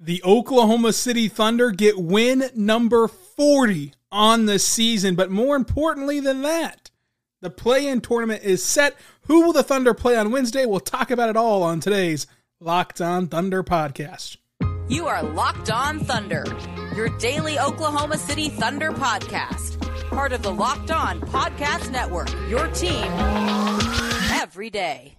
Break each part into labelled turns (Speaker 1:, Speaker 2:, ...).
Speaker 1: The Oklahoma City Thunder get win number 40 on the season, but more importantly than that, the play in tournament is set. Who will the Thunder play on Wednesday? We'll talk about it all on today's Locked On Thunder podcast.
Speaker 2: You are Locked On Thunder, your daily Oklahoma City Thunder podcast. Part of the Locked On Podcast Network, your team every day.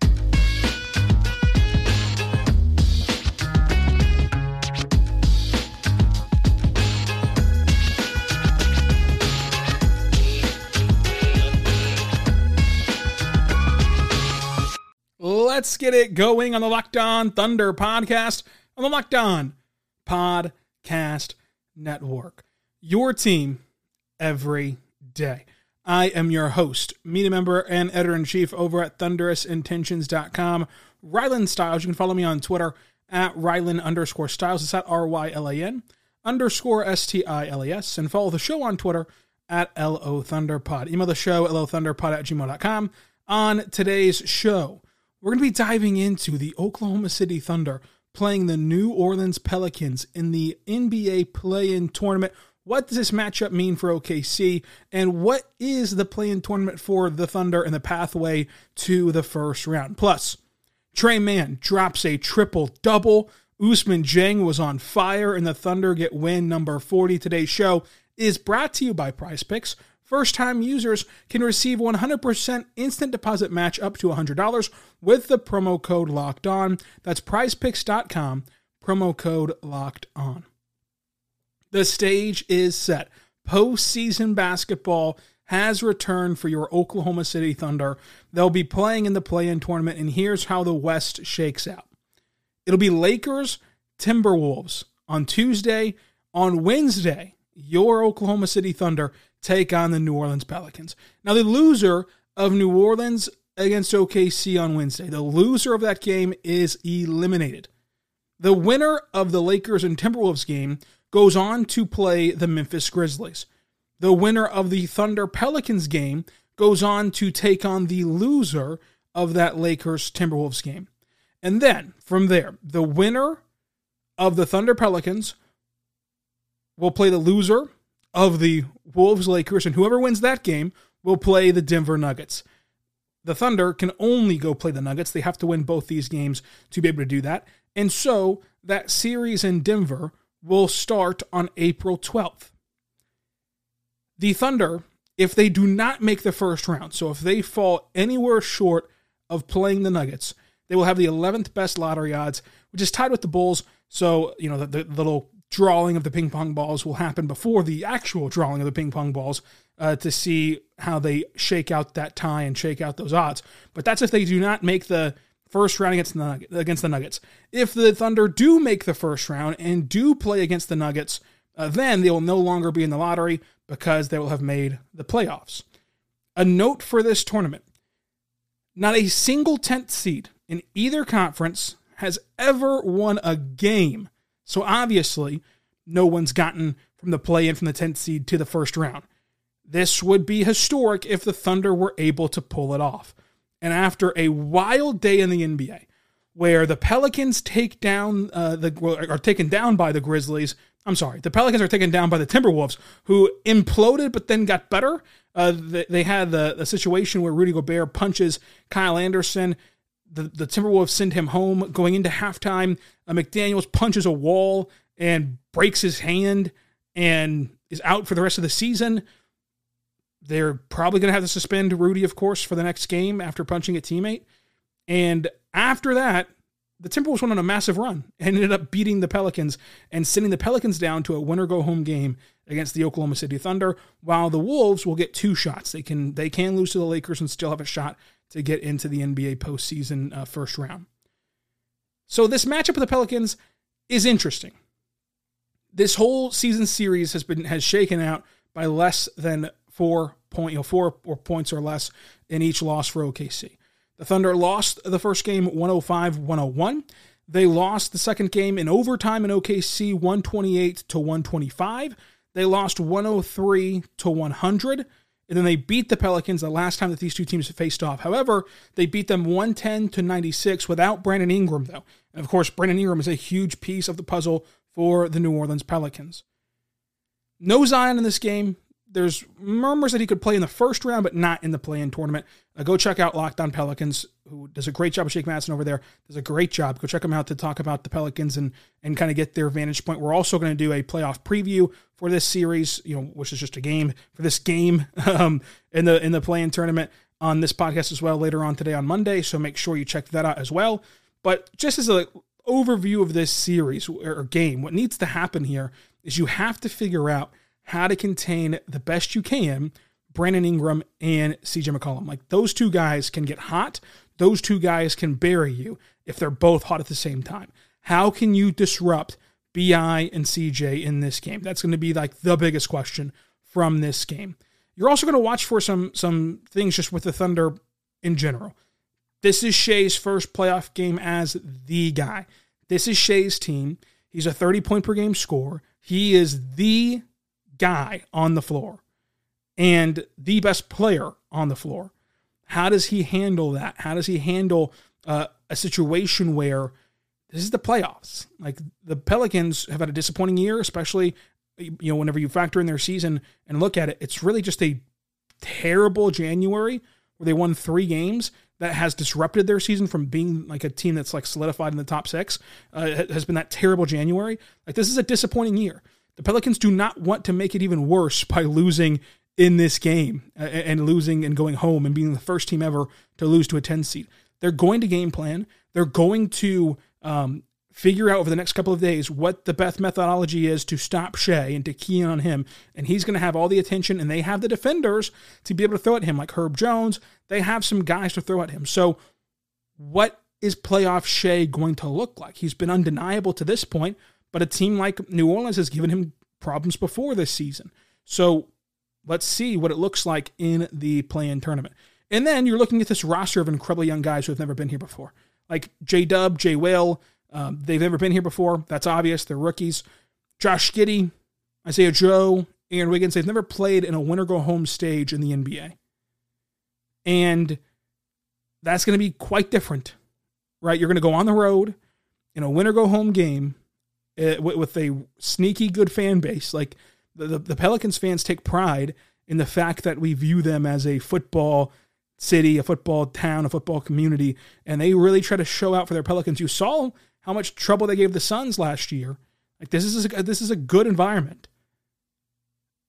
Speaker 1: Get it going on the Locked On Thunder podcast on the Locked On Podcast Network. Your team every day. I am your host, media member, and editor in chief over at thunderousintentions.com. Rylan Stiles. You can follow me on Twitter at Rylan underscore Styles. It's at R Y L A N underscore S T I L E S. And follow the show on Twitter at LO Thunderpod. Email the show, LOThunderpod at gmail.com. On today's show, we're going to be diving into the Oklahoma City Thunder playing the New Orleans Pelicans in the NBA play in tournament. What does this matchup mean for OKC? And what is the play in tournament for the Thunder and the pathway to the first round? Plus, Tre Mann drops a triple double. Ousmane Dieng was on fire, and the Thunder get win number 40. Today's show is brought to you by Prize Picks. First time users can receive 100% instant deposit match up to $100 with the promo code locked on. That's prizepicks.com, promo code locked on. The stage is set. Postseason basketball has returned for your Oklahoma City Thunder. They'll be playing in the play in tournament, and here's how the West shakes out it'll be Lakers, Timberwolves on Tuesday. On Wednesday, your Oklahoma City Thunder take on the New Orleans Pelicans. Now, the loser of New Orleans against OKC on Wednesday, the loser of that game is eliminated. The winner of the Lakers and Timberwolves game goes on to play the Memphis Grizzlies. The winner of the Thunder Pelicans game goes on to take on the loser of that Lakers Timberwolves game. And then from there, the winner of the Thunder Pelicans will play the loser of the Wolves Lakers, and whoever wins that game will play the Denver Nuggets. The Thunder can only go play the Nuggets. They have to win both these games to be able to do that. And so that series in Denver will start on April 12th. The Thunder, if they do not make the first round, so if they fall anywhere short of playing the Nuggets, they will have the 11th best lottery odds, which is tied with the Bulls. So, you know, the, the little drawing of the ping pong balls will happen before the actual drawing of the ping pong balls uh, to see how they shake out that tie and shake out those odds. But that's if they do not make the first round against the against the Nuggets. If the Thunder do make the first round and do play against the Nuggets, uh, then they will no longer be in the lottery because they will have made the playoffs. A note for this tournament: not a single tenth seed in either conference has ever won a game so obviously, no one's gotten from the play in from the 10th seed to the first round. This would be historic if the Thunder were able to pull it off. And after a wild day in the NBA, where the Pelicans take down uh, the are taken down by the Grizzlies. I'm sorry, the Pelicans are taken down by the Timberwolves, who imploded but then got better. Uh, they, they, had the, the situation where Rudy Gobert punches Kyle Anderson the, the Timberwolves send him home going into halftime. Uh, McDaniels punches a wall and breaks his hand and is out for the rest of the season. They're probably going to have to suspend Rudy, of course, for the next game after punching a teammate. And after that, the Timberwolves went on a massive run and ended up beating the Pelicans and sending the Pelicans down to a winner go home game against the Oklahoma City Thunder. While the Wolves will get two shots, they can they can lose to the Lakers and still have a shot to get into the NBA postseason uh, first round. So this matchup with the Pelicans is interesting. this whole season series has been has shaken out by less than four point, you know, four or points or less in each loss for OKC. The Thunder lost the first game 105 101. They lost the second game in overtime in OKC 128 to 125. They lost 103 to 100. And then they beat the Pelicans the last time that these two teams faced off. However, they beat them 110 to 96 without Brandon Ingram, though. And of course, Brandon Ingram is a huge piece of the puzzle for the New Orleans Pelicans. No Zion in this game there's murmurs that he could play in the first round, but not in the play-in tournament. Uh, go check out Locked On Pelicans, who does a great job of Jake Madison over there. Does a great job. Go check them out to talk about the Pelicans and and kind of get their vantage point. We're also going to do a playoff preview for this series, you know, which is just a game for this game um, in the in the play-in tournament on this podcast as well later on today on Monday. So make sure you check that out as well. But just as a overview of this series or game, what needs to happen here is you have to figure out how to contain the best you can Brandon Ingram and CJ McCollum. Like those two guys can get hot. Those two guys can bury you if they're both hot at the same time. How can you disrupt BI and CJ in this game? That's going to be like the biggest question from this game. You're also going to watch for some some things just with the Thunder in general. This is Shai's first playoff game as the guy. This is Shai's team. He's a 30 point per game scorer. He is the guy on the floor and the best player on the floor. How does he handle that? How does he handle uh, a situation where this is the playoffs? Like the Pelicans have had a disappointing year, especially you know whenever you factor in their season and look at it, it's really just a terrible January where they won three games that has disrupted their season from being like a team that's like solidified in the top six. Uh, has been that terrible January. Like this is a disappointing year. The Pelicans do not want to make it even worse by losing in this game and losing and going home and being the first team ever to lose to a 10 seed. They're going to game plan. They're going to um, figure out over the next couple of days what the best methodology is to stop Shai and to key on him. And he's going to have all the attention, and they have the defenders to be able to throw at him, like Herb Jones. They have some guys to throw at him. So, what is playoff Shai going to look like? He's been undeniable to this point. But a team like New Orleans has given him problems before this season. So let's see what it looks like in the play in tournament. And then you're looking at this roster of incredibly young guys who have never been here before. Like J Dub, Jay Will, um, they've never been here before. That's obvious. They're rookies. Josh Giddey, Isaiah Joe, Aaron Wiggins, they've never played in a winner go home stage in the NBA. And that's going to be quite different, right? You're going to go on the road in a winner go home game uh, with a sneaky good fan base. Like the, the, the Pelicans fans take pride in the fact that we view them as a football city, a football town, a football community, and they really try to show out for their Pelicans. You saw how much trouble they gave the Suns last year. Like this is a, this is a good environment.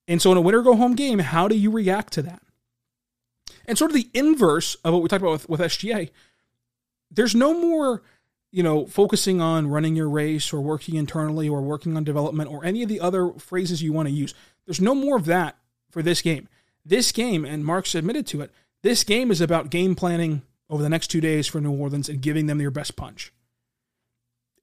Speaker 1: And so in a winner go home game, how do you react to that? And sort of the inverse of what we talked about with, with SGA, there's no more you know, focusing on running your race or working internally or working on development or any of the other phrases you want to use. There's no more of that for this game. This game, and Mark's admitted to it, this game is about game planning over the next two days for New Orleans and giving them your best punch.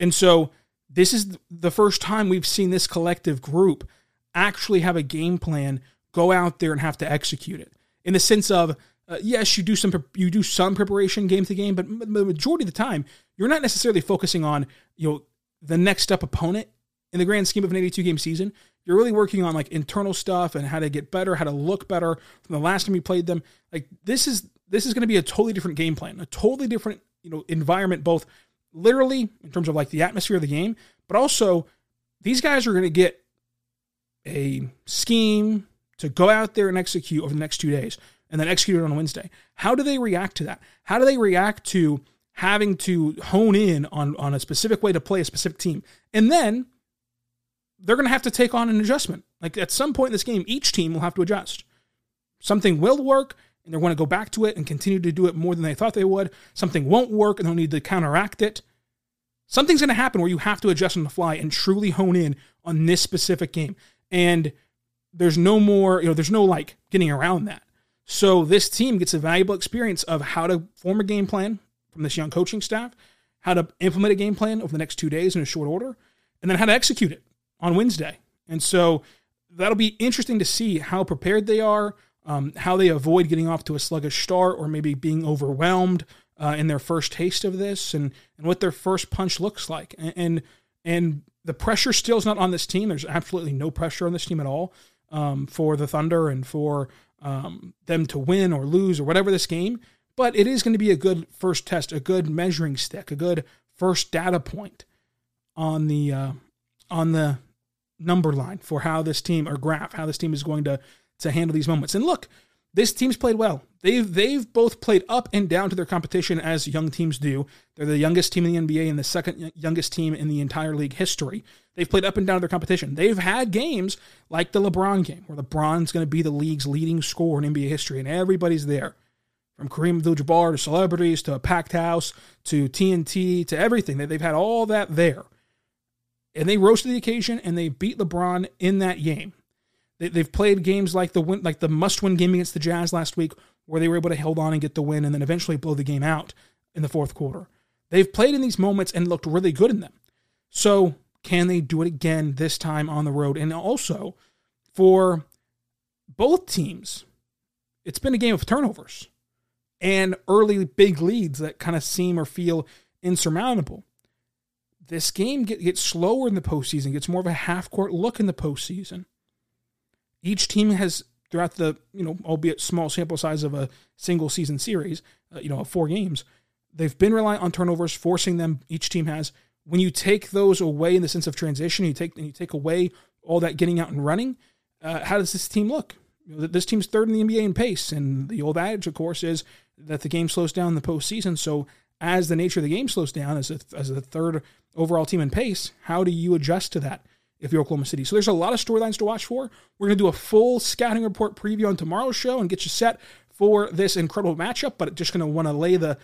Speaker 1: And so this is the first time we've seen this collective group actually have a game plan, go out there and have to execute it. In the sense of, uh, yes, you do some you do some preparation game to game, but the majority of the time you're not necessarily focusing on you know the next up opponent in the grand scheme of an 82 game season. You're really working on like internal stuff and how to get better, how to look better from the last time you played them. Like this is this is going to be a totally different game plan, a totally different you know environment, both literally in terms of like the atmosphere of the game, but also these guys are going to get a scheme to go out there and execute over the next two days and then execute it on Wednesday. How do they react to that? How do they react to having to hone in on, on a specific way to play a specific team? And then they're going to have to take on an adjustment. Like at some point in this game, each team will have to adjust. Something will work, and they're going to go back to it and continue to do it more than they thought they would. Something won't work, and they'll need to counteract it. Something's going to happen where you have to adjust on the fly and truly hone in on this specific game. And there's no more, you know, there's no like getting around that. So this team gets a valuable experience of how to form a game plan from this young coaching staff, how to implement a game plan over the next two days in a short order, and then how to execute it on Wednesday. And so that'll be interesting to see how prepared they are, um, how they avoid getting off to a sluggish start or maybe being overwhelmed uh, in their first taste of this and, and what their first punch looks like. And, and, and the pressure still is not on this team. There's absolutely no pressure on this team at all um, for the Thunder and for um, them to win or lose or whatever this game. But it is going to be a good first test, a good measuring stick, a good first data point on the uh, on the number line for how this team or graph how this team is going to to handle these moments. And look, this team's played well. They've they've both played up and down to their competition as young teams do. They're the youngest team in the NBA and the second youngest team in the entire league history. They've played up and down to their competition. They've had games like the LeBron game, where LeBron's going to be the league's leading scorer in NBA history, and everybody's there. From Kareem Abdul-Jabbar to celebrities to a packed house to TNT to everything. They've had all that there, and they rose to the occasion and they beat LeBron in that game. They, have played games like the win, like the must-win game against the Jazz last week, where they were able to hold on and get the win, and then eventually blow the game out in the fourth quarter. They've played in these moments and looked really good in them. So can they do it again this time on the road? And also for both teams, it's been a game of turnovers and early big leads that kind of seem or feel insurmountable. This game get, gets slower in the postseason, gets more of a half court look in the postseason. Each team has throughout the you know albeit small sample size of a single season series, uh, you know, of four games, they've been reliant on turnovers, forcing them. Each team has. When you take those away in the sense of transition, you take and you take away all that getting out and running. Uh, how does this team look? You know, this team's third in the NBA in pace, and the old adage, of course, is that the game slows down in the postseason. So, as the nature of the game slows down, as a, as the third overall team in pace, how do you adjust to that? If you're Oklahoma City. So there's a lot of storylines to watch for. We're going to do a full scouting report preview on tomorrow's show and get you set for this incredible matchup, but just going to want to lay the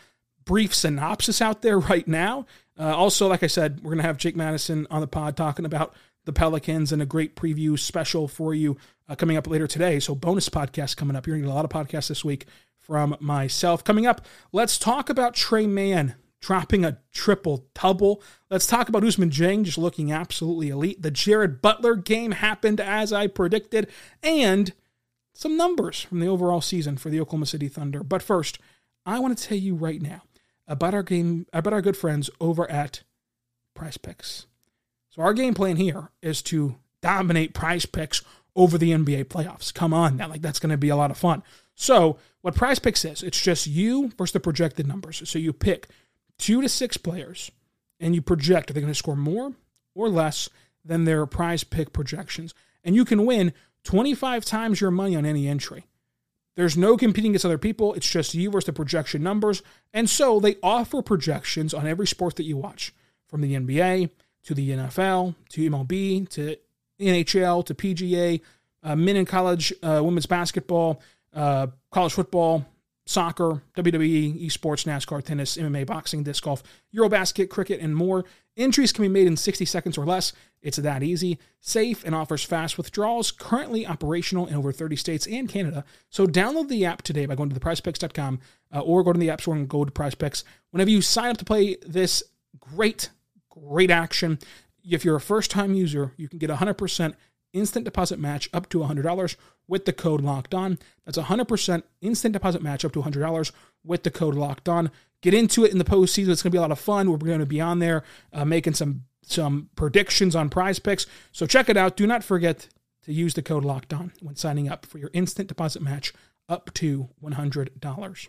Speaker 1: brief synopsis out there right now. Uh, also, like I said, we're going to have Jake Madison on the pod talking about the Pelicans and a great preview special for you uh, coming up later today. So, bonus podcast coming up. You're going to get a lot of podcasts this week from myself. Coming up, let's talk about Tre Mann dropping a triple double. Let's talk about Ousmane Dieng just looking absolutely elite. The Jared Butler game happened as I predicted, and some numbers from the overall season for the Oklahoma City Thunder. But first, I want to tell you right now about our game, about our good friends over at Prize Picks. So our game plan here is to dominate Prize Picks over the NBA playoffs. Come on now, like that's going to be a lot of fun. So what Prize Picks is, it's just you versus the projected numbers. So you pick two to six players and you project are they going to score more or less than their prize pick projections. And you can win 25 times your money on any entry. There's no competing against other people. It's just you versus the projection numbers. And so they offer projections on every sport that you watch, from the NBA to the NFL to MLB to NHL to PGA, uh, men in college, uh, women's basketball, uh, college football, soccer, WWE, esports, NASCAR, tennis, MMA, boxing, disc golf, Eurobasket, cricket, and more. Entries can be made in 60 seconds or less. It's that easy, safe, and offers fast withdrawals. Currently operational in over 30 states and Canada. So download the app today by going to theprizepicks.com uh, or go to the App Store and go to PrizePicks. Whenever you sign up to play this great, great action, if you're a first time user, you can get 100% instant deposit match up to $100 with the code locked on. That's 100% instant deposit match up to $100 with the code locked on. Get into it in the postseason. It's going to be a lot of fun. We're going to be on there uh, making some some predictions on prize picks. So check it out. Do not forget to use the code locked on when signing up for your instant deposit match up to $100.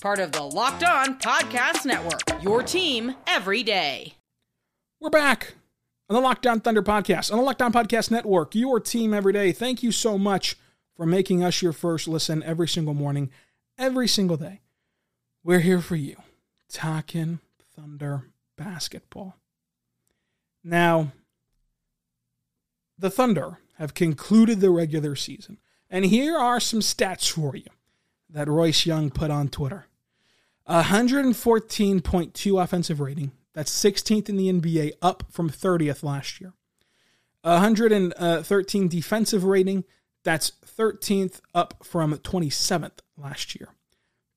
Speaker 2: Part of the Locked On Podcast Network, your team every day.
Speaker 1: We're back on the Locked On Thunder podcast, on the Locked On Podcast Network, your team every day. Thank you so much for making us your first listen every single morning, every single day. We're here for you, talking Thunder basketball. Now, the Thunder have concluded the regular season. And here are some stats for you that Royce Young put on Twitter 114.2 offensive rating. That's 16th in the NBA, up from 30th last year. 113 defensive rating. That's 13th, up from 27th last year.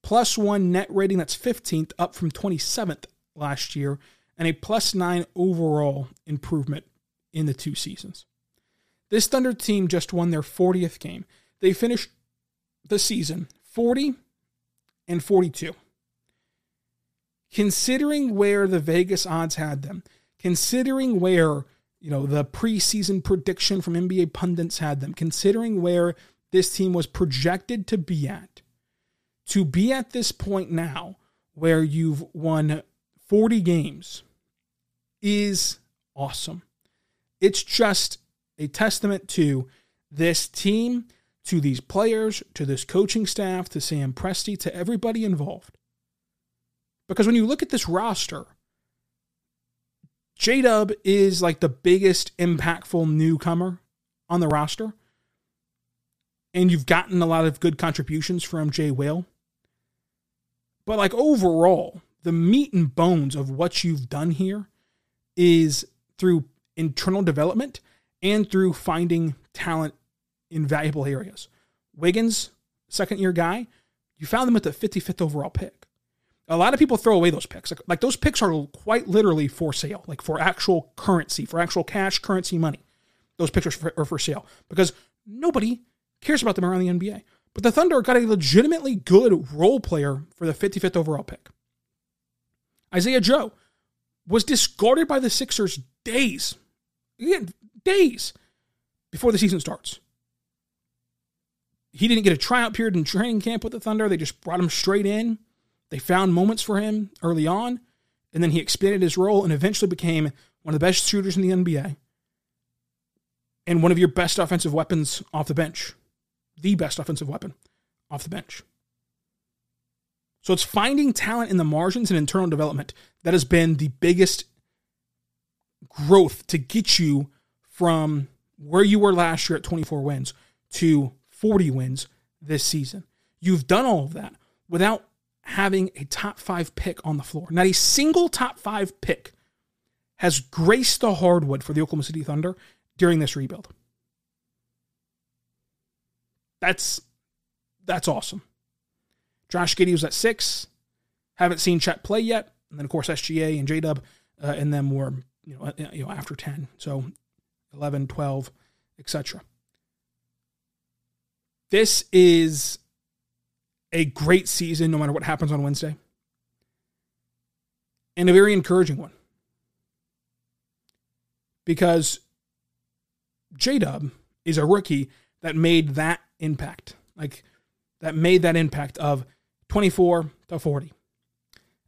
Speaker 1: Plus one net rating. That's 15th, up from 27th last year. And a plus nine overall improvement in the two seasons. This Thunder team just won their 40th game. They finished the season 40 and 42. Considering where the Vegas odds had them, considering where, you know, the preseason prediction from NBA pundits had them, considering where this team was projected to be at, to be at this point now where you've won 40 games is awesome. It's just a testament to this team, to these players, to this coaching staff, to Sam Presti, to everybody involved. Because when you look at this roster, J Dub is like the biggest impactful newcomer on the roster. And you've gotten a lot of good contributions from Jay Will. But like overall, the meat and bones of what you've done here is through internal development and through finding talent in valuable areas. Wiggins, second year guy, you found them at the 55th overall pick. A lot of people throw away those picks. Like, like those picks are quite literally for sale, like for actual currency, for actual cash currency money. Those pictures are for, are for sale because nobody cares about them around the NBA. But the Thunder got a legitimately good role player for the 55th overall pick. Isaiah Joe was discarded by the Sixers days, again, days before the season starts. He didn't get a tryout period in training camp with the Thunder. They just brought him straight in. They found moments for him early on, and then he expanded his role and eventually became one of the best shooters in the NBA and one of your best offensive weapons off the bench. The best offensive weapon off the bench. So it's finding talent in the margins and internal development that has been the biggest growth to get you from where you were last year at 24 wins to 40 wins this season. You've done all of that without having a top five pick on the floor. Not a single top five pick has graced the hardwood for the Oklahoma City Thunder during this rebuild. That's that's awesome. Josh Giddey was at six. Haven't seen Chet play yet. And then of course SGA and J Dub uh, and them were you know uh, you know after 10. So 11, 12, etc. This is a great season no matter what happens on Wednesday. And a very encouraging one. Because J Dub is a rookie that made that impact. Like that made that impact of 24 to 40.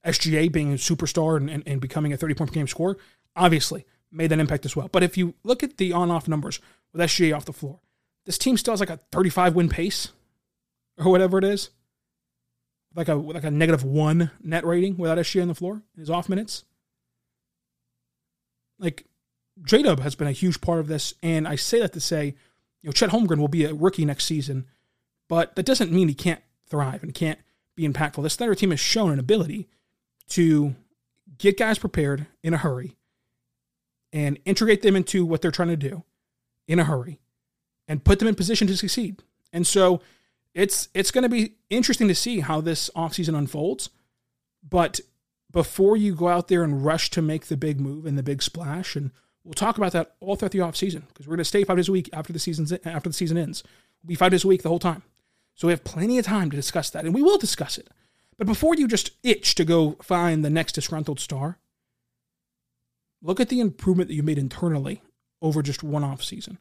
Speaker 1: SGA being a superstar and, and, and becoming a 30 point per game scorer, obviously made that impact as well. But if you look at the on off numbers with SGA off the floor, this team still has like a 35 win pace or whatever it is. Like a like a negative one net rating without SGA on the floor in his off minutes. Like J Dub has been a huge part of this, and I say that to say, you know, Chet Holmgren will be a rookie next season, but that doesn't mean he can't thrive and can't be impactful. This Thunder team has shown an ability to get guys prepared in a hurry and integrate them into what they're trying to do in a hurry and put them in position to succeed. And so it's it's going to be interesting to see how this offseason unfolds. But before you go out there and rush to make the big move and the big splash, and we'll talk about that all throughout the offseason because we're going to stay five days a week after the season's after the season ends. We'll be five days a week the whole time. So we have plenty of time to discuss that, and we will discuss it. But before you just itch to go find the next disgruntled star, look at the improvement that you made internally over just one off season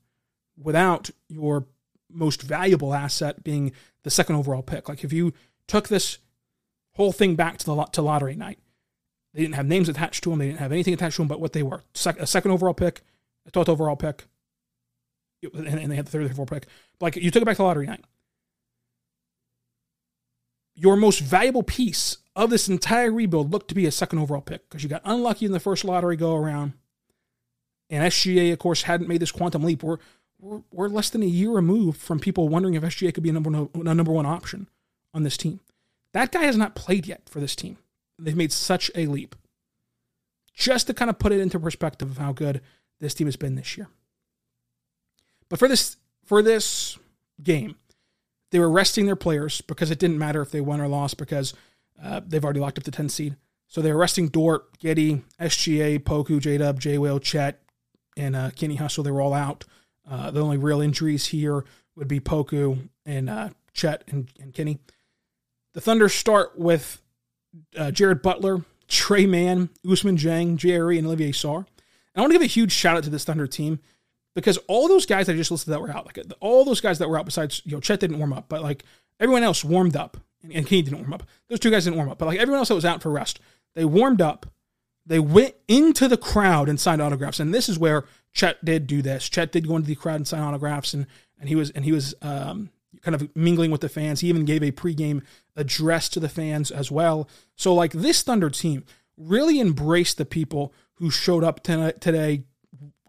Speaker 1: without your most valuable asset being the second overall pick. Like if you took this whole thing back to the to lottery night, they didn't have names attached to them. They didn't have anything attached to them but what they were: a second overall pick, a 12th overall pick, and, they had the 34 pick. Like you took it back to lottery night your most valuable piece of this entire rebuild looked to be a second overall pick because you got unlucky in the first lottery go around. And SGA, of course, hadn't made this quantum leap. We're, we're, we're less than a year removed from people wondering if SGA could be a number, one, a number one option on this team. That guy has not played yet for this team. They've made such a leap. Just to kind of put it into perspective of how good this team has been this year. But for this for this game, they were resting their players because it didn't matter if they won or lost because uh, they've already locked up the 10 seed. So they're resting Dort, Giddey, SGA, Poku, J Dub, J Will, Chet, and uh, Kenny Hustle. They were all out. Uh, the only real injuries here would be Poku and uh, Chet and, and Kenny. The Thunder start with uh, Jared Butler, Tre Mann, Ousmane Dieng, Jerry, and Olivier Sarr. And I want to give a huge shout out to this Thunder team because all those guys I just listed that were out, like all those guys that were out, besides you know Chet didn't warm up, but like everyone else warmed up, and, and Kenny didn't warm up. Those two guys didn't warm up, but like everyone else that was out for rest, they warmed up. They went into the crowd and signed autographs, and this is where Chet did do this. Chet did go into the crowd and sign autographs, and and he was and he was um, kind of mingling with the fans. He even gave a pregame address to the fans as well. So like this Thunder team really embraced the people who showed up tonight today.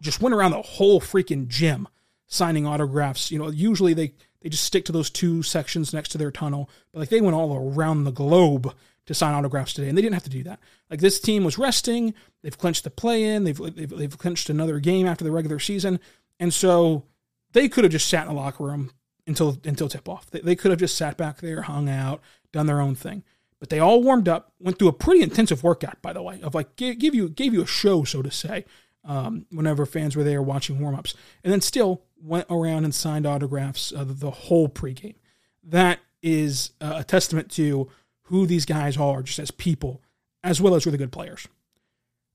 Speaker 1: Just went around the whole freaking gym signing autographs. You know, usually they they just stick to those two sections next to their tunnel, but like they went all around the globe to sign autographs today, and they didn't have to do that. Like this team was resting. They've clinched the play-in. They've they've, they've clinched another game after the regular season, and so they could have just sat in the locker room until until tip off. They, they could have just sat back there, hung out, done their own thing. But they all warmed up, went through a pretty intensive workout, by the way, of like give, give you gave you a show, so to say, um, whenever fans were there watching warmups, and then still went around and signed autographs uh, the whole pregame. That is uh, a testament to who these guys are, just as people, as well as really good players.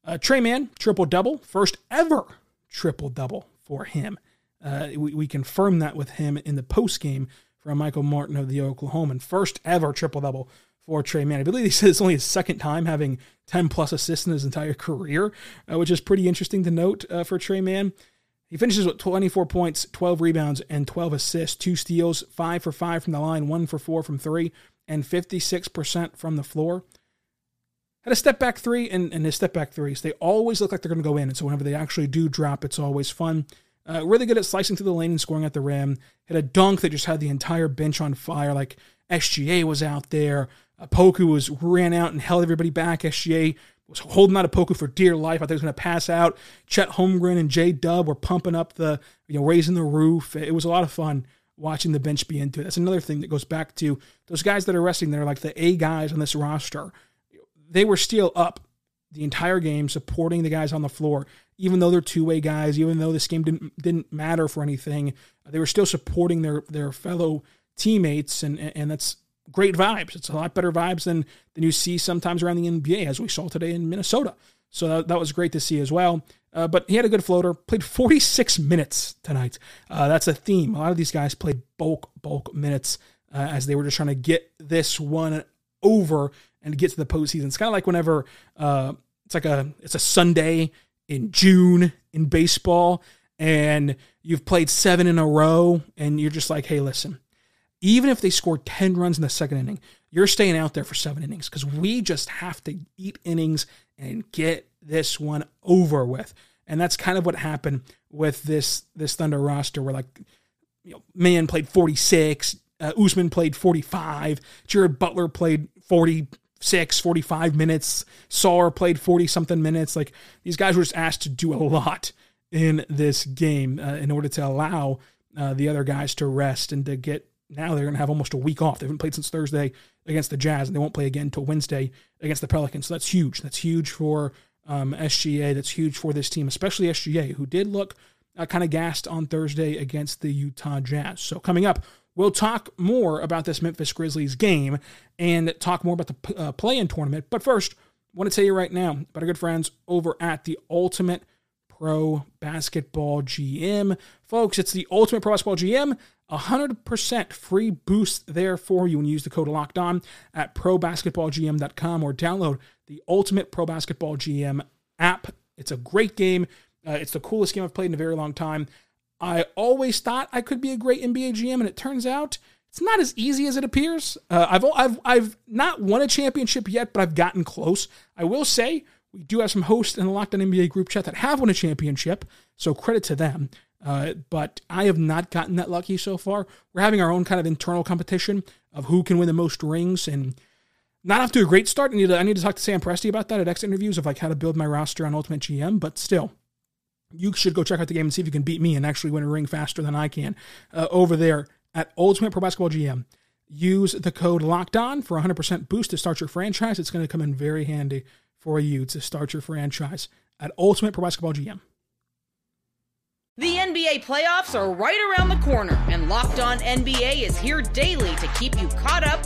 Speaker 1: Uh, Tre Mann, triple double, first ever triple double for him. Uh, we, we confirmed that with him in the post game from Michael Martin of the Oklahoman. First ever triple double for Tre Mann. I believe he said it's only his second time having 10 plus assists in his entire career, uh, which is pretty interesting to note uh, for Tre Mann. He finishes with 24 points, 12 rebounds, and 12 assists, two steals, five for five from the line, one for four from three, and 56% from the floor. Had a step back three, and, and his step back threes, they always look like they're going to go in. And so whenever they actually do drop, it's always fun. Uh, really good at slicing through the lane and scoring at the rim. Had a dunk that just had the entire bench on fire. Like SGA was out there. Uh, Poku was ran out and held everybody back. SGA was holding out of Poku for dear life. I thought he was going to pass out. Chet Holmgren and J Dub were pumping up the, you know, raising the roof. It was a lot of fun watching the bench be into it. That's another thing that goes back to those guys that are resting. They're like the A guys on this roster. They were still up the entire game, supporting the guys on the floor, even though they're two way guys, even though this game didn't didn't matter for anything, they were still supporting their their fellow teammates, and and that's great vibes. It's a lot better vibes than than you see sometimes around the NBA, as we saw today in Minnesota. So that, that was great to see as well. Uh, but he had a good floater. Played 46 minutes tonight. Uh, that's a theme. A lot of these guys played bulk bulk minutes uh, as they were just trying to get this one over and get to the postseason. It's kind of like whenever uh, it's like a it's a Sunday in June in baseball, and you've played seven in a row, and you're just like, hey, listen, even if they score ten runs in the second inning, you're staying out there for seven innings because we just have to eat innings and get this one over with. And that's kind of what happened with this this Thunder roster, where like you know, Mann played 46, uh, Ousmane played 45, Jared Butler played 40 six, 45 minutes. Sarr played 40 something minutes. Like these guys were just asked to do a lot in this game uh, in order to allow uh, the other guys to rest and to get. Now they're going to have almost a week off. They haven't played since Thursday against the Jazz, and they won't play again until Wednesday against the Pelicans. So that's huge. That's huge for um, SGA. That's huge for this team, especially SGA, who did look uh, kind of gassed on Thursday against the Utah Jazz. So coming up, We'll talk more about this Memphis Grizzlies game and talk more about the uh, play in tournament. But first, I want to tell you right now about our good friends over at the Ultimate Pro Basketball GM. Folks, it's the Ultimate Pro Basketball GM. 100% free boost there for you when you use the code locked on at probasketballgm.com or download the Ultimate Pro Basketball GM app. It's a great game. Uh, it's the coolest game I've played in a very long time. I always thought I could be a great NBA GM, and it turns out it's not as easy as it appears. Uh, I've I've I've not won a championship yet, but I've gotten close. I will say we do have some hosts in the Locked On NBA group chat that have won a championship, so credit to them. Uh, but I have not gotten that lucky so far. We're having our own kind of internal competition of who can win the most rings, and not off to a great start. I need to, I need to talk to Sam Presti about that at X interviews of like how to build my roster on Ultimate GM. But still, you should go check out the game and see if you can beat me and actually win a ring faster than I can uh, over there at Ultimate Pro Basketball GM. Use the code Locked On for 100% boost to start your franchise. It's going to come in very handy for you to start your franchise at Ultimate Pro Basketball GM.
Speaker 2: The NBA playoffs are right around the corner, and Locked On NBA is here daily to keep you caught up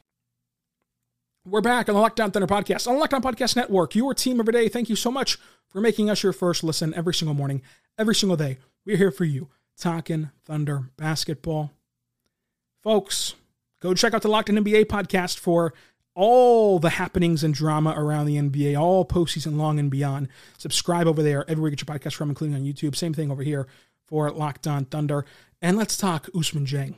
Speaker 1: We're back on the Locked On Thunder podcast on the Locked On Podcast Network, your team every day. Thank you so much for making us your first listen every single morning, every single day. We're here for you, talking Thunder basketball. Folks, go check out the Locked On NBA podcast for all the happenings and drama around the NBA, all postseason long and beyond. Subscribe over there everywhere you get your podcast from, including on YouTube. Same thing over here for Locked On Thunder. And let's talk Ousmane Dieng.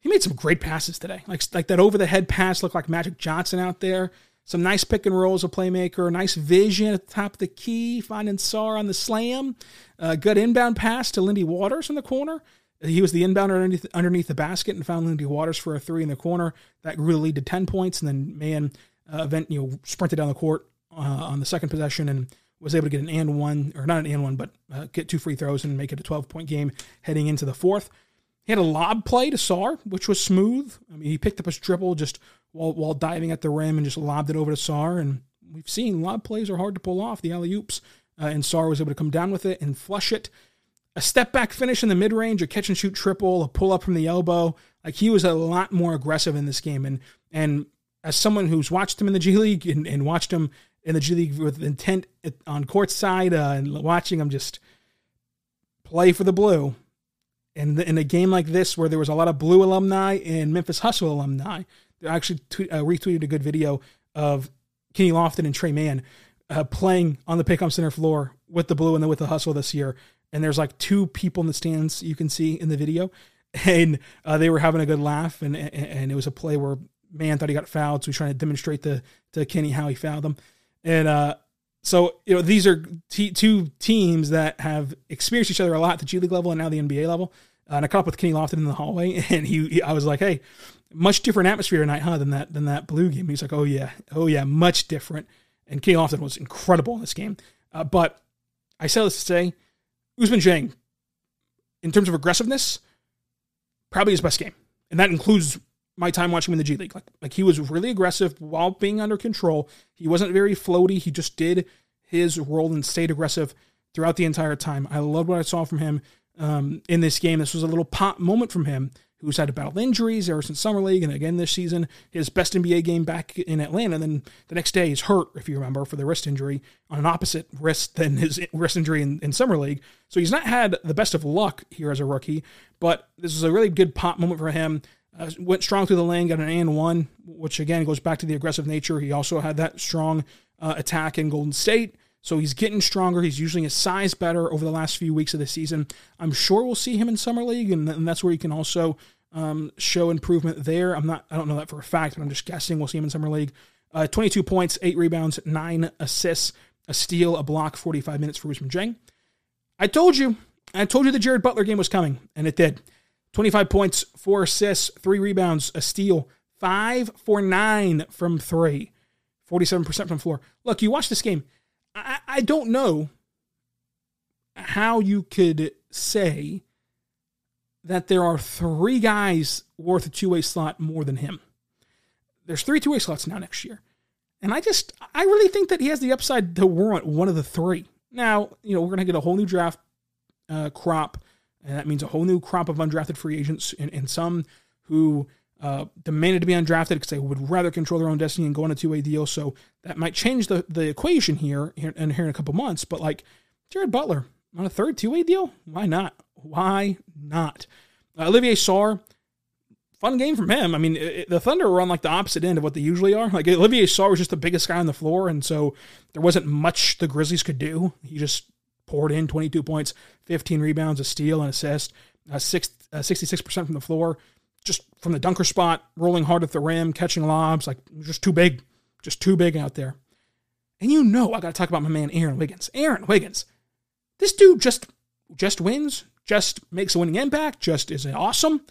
Speaker 1: He made some great passes today. Like, like that over the head pass looked like Magic Johnson out there. Some nice pick and rolls, a playmaker, nice vision at the top of the key, finding Sarr on the slam. Good inbound pass to Lindy Waters in the corner. He was the inbounder underneath, underneath the basket and found Lindy Waters for a three in the corner. That grew the lead to 10 points. And then man, uh, event, you know, sprinted down the court uh, on the second possession and was able to get an and one, or not an and one, but uh, get two free throws and make it a 12 point game heading into the fourth. He had a lob play to Sarr, which was smooth. I mean, he picked up his dribble just while while diving at the rim and just lobbed it over to Sarr. And we've seen lob plays are hard to pull off, the alley oops. Uh, and Sarr was able to come down with it and flush it. A step back finish in the mid range, a catch and shoot triple, a pull up from the elbow. Like he was a lot more aggressive in this game. And and as someone who's watched him in the G League and, and watched him in the G League with intent on court side uh, and watching him just play for the blue, and in a game like this where there was a lot of blue alumni and Memphis Hustle alumni, they actually uh, retweeted a good video of Kenny Lofton and Tre Mann uh, playing on the Paycom Center floor with the blue and then with the hustle this year. And there's like two people in the stands you can see in the video, and uh, they were having a good laugh. And, and it was a play where Mann thought he got fouled, so he's trying to demonstrate to to Kenny how he fouled him. And uh, so you know these are t- two teams that have experienced each other a lot the G League level and now the NBA level. Uh, and I caught up with Kenny Lofton in the hallway, and he, he, I was like, "Hey, much different atmosphere tonight, huh? Than that than that blue game." He's like, "Oh yeah, oh yeah, much different." And Kenny Lofton was incredible in this game. Uh, but I say this to say, Ousmane Dieng, in terms of aggressiveness, probably his best game, and that includes my time watching him in the G League. Like, like he was really aggressive while being under control. He wasn't very floaty. He just did his role and stayed aggressive throughout the entire time. I loved what I saw from him um, in this game. This was a little pop moment from him, who's had to battle injuries ever since summer league, and again this season, his best NBA game back in Atlanta. And then the next day, he's hurt, if you remember, for the wrist injury on an opposite wrist than his wrist injury in, in summer league. So he's not had the best of luck here as a rookie, but this was a really good pop moment for him. Uh, went strong through the lane, got an and one, which again goes back to the aggressive nature. He also had that strong uh, attack in Golden State. So he's getting stronger. He's using his size better over the last few weeks of the season. I'm sure we'll see him in summer league, and, and that's where he can also um, show improvement there. I'm not, I don't know that for a fact, but I'm just guessing we'll see him in summer league. Uh, 22 points, eight rebounds, nine assists, a steal, a block, 45 minutes for Ousmane Dieng. I told you, I told you the Jared Butler game was coming, and it did. 25 points, four assists, three rebounds, a steal, five for nine from three, 47% from floor. Look, you watch this game. I, I don't know how you could say that there are three guys worth a two way slot more than him. There's three two way slots now next year. And I just, I really think that he has the upside to warrant one of the three. Now, you know, we're going to get a whole new draft uh, crop and that means a whole new crop of undrafted free agents and, and some who uh, demanded to be undrafted because they would rather control their own destiny and go on a two way deal. So that might change the, the equation here, and here in a couple months. But like Jared Butler on a third two way deal, why not? Why not? Uh, Olivier Sarr, fun game from him. I mean, it, the Thunder were on like the opposite end of what they usually are. Like Olivier Sarr was just the biggest guy on the floor, and so there wasn't much the Grizzlies could do. He just poured in 22 points, 15 rebounds, a steal, and assist, uh, six, uh, 66% from the floor, just from the dunker spot, rolling hard at the rim, catching lobs, like just too big, just too big out there. And you know, I got to talk about my man Aaron Wiggins. Aaron Wiggins, this dude just just wins, just makes a winning impact, just is awesome.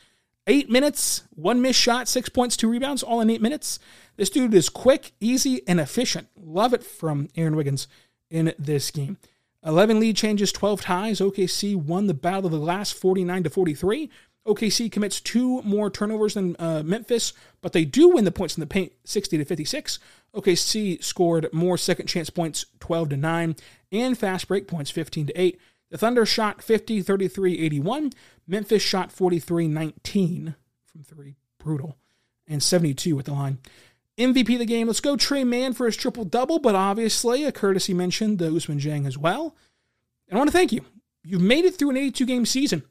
Speaker 1: Eight minutes, one missed shot, six points, two rebounds, all in eight minutes. This dude is quick, easy, and efficient. Love it from Aaron Wiggins in this game. 11 lead changes, 12 ties. OKC won the battle of the last 49 to 43. OKC commits two more turnovers than uh, Memphis, but they do win the points in the paint 60 to 56. OKC scored more second chance points 12 to 9 and fast break points 15 to 8. The Thunder shot 50 33 81. Memphis shot 43 19 from three. Brutal. And 72 at the line. MVP of the game, let's go Tre Mann for his triple double, but obviously a courtesy mention to Ousmane Dieng as well. And I want to thank you. You've made it through an 82 game season.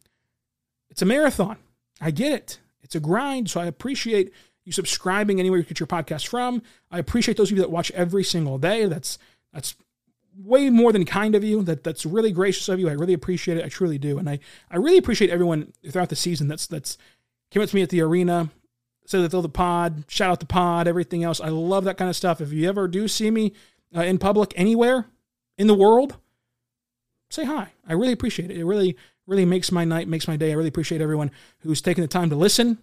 Speaker 1: It's a marathon. I get it. It's a grind, so I appreciate you subscribing anywhere you get your podcast from. I appreciate those of you that watch every single day. That's that's way more than kind of you. That that's really gracious of you. I really appreciate it. I truly do. And I, I really appreciate everyone throughout the season that's that's came up to me at the arena, said that they're the pod, shout out the pod, everything else. I love that kind of stuff. If you ever do see me uh, in public anywhere in the world, say hi. I really appreciate it. It really really makes my night, makes my day. I really appreciate everyone who's taking the time to listen,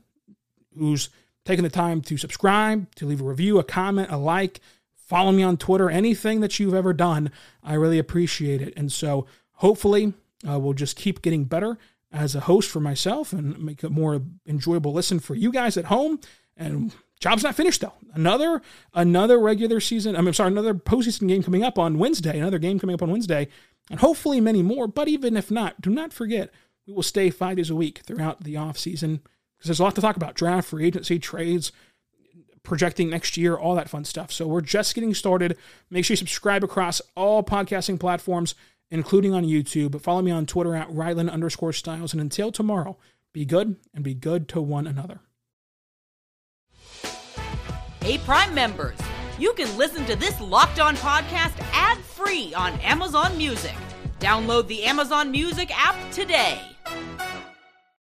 Speaker 1: who's taking the time to subscribe, to leave a review, a comment, a like, follow me on Twitter, anything that you've ever done. I really appreciate it. And so hopefully uh, we'll just keep getting better as a host for myself and make a more enjoyable listen for you guys at home. And job's not finished though. Another another regular season. I mean, sorry, another postseason game coming up on Wednesday. Another game coming up on Wednesday and hopefully many more. But even if not, do not forget we will stay five days a week throughout the off season because there's a lot to talk about: draft, free agency, trades, projecting next year, all that fun stuff. So we're just getting started. Make sure you subscribe across all podcasting platforms, including on YouTube. Follow me on Twitter at Rylan underscore Stiles. And until tomorrow, be good and be good to one another.
Speaker 2: Hey, Prime members, you can listen to this Locked On podcast ad free on Amazon Music. Download the Amazon Music app today.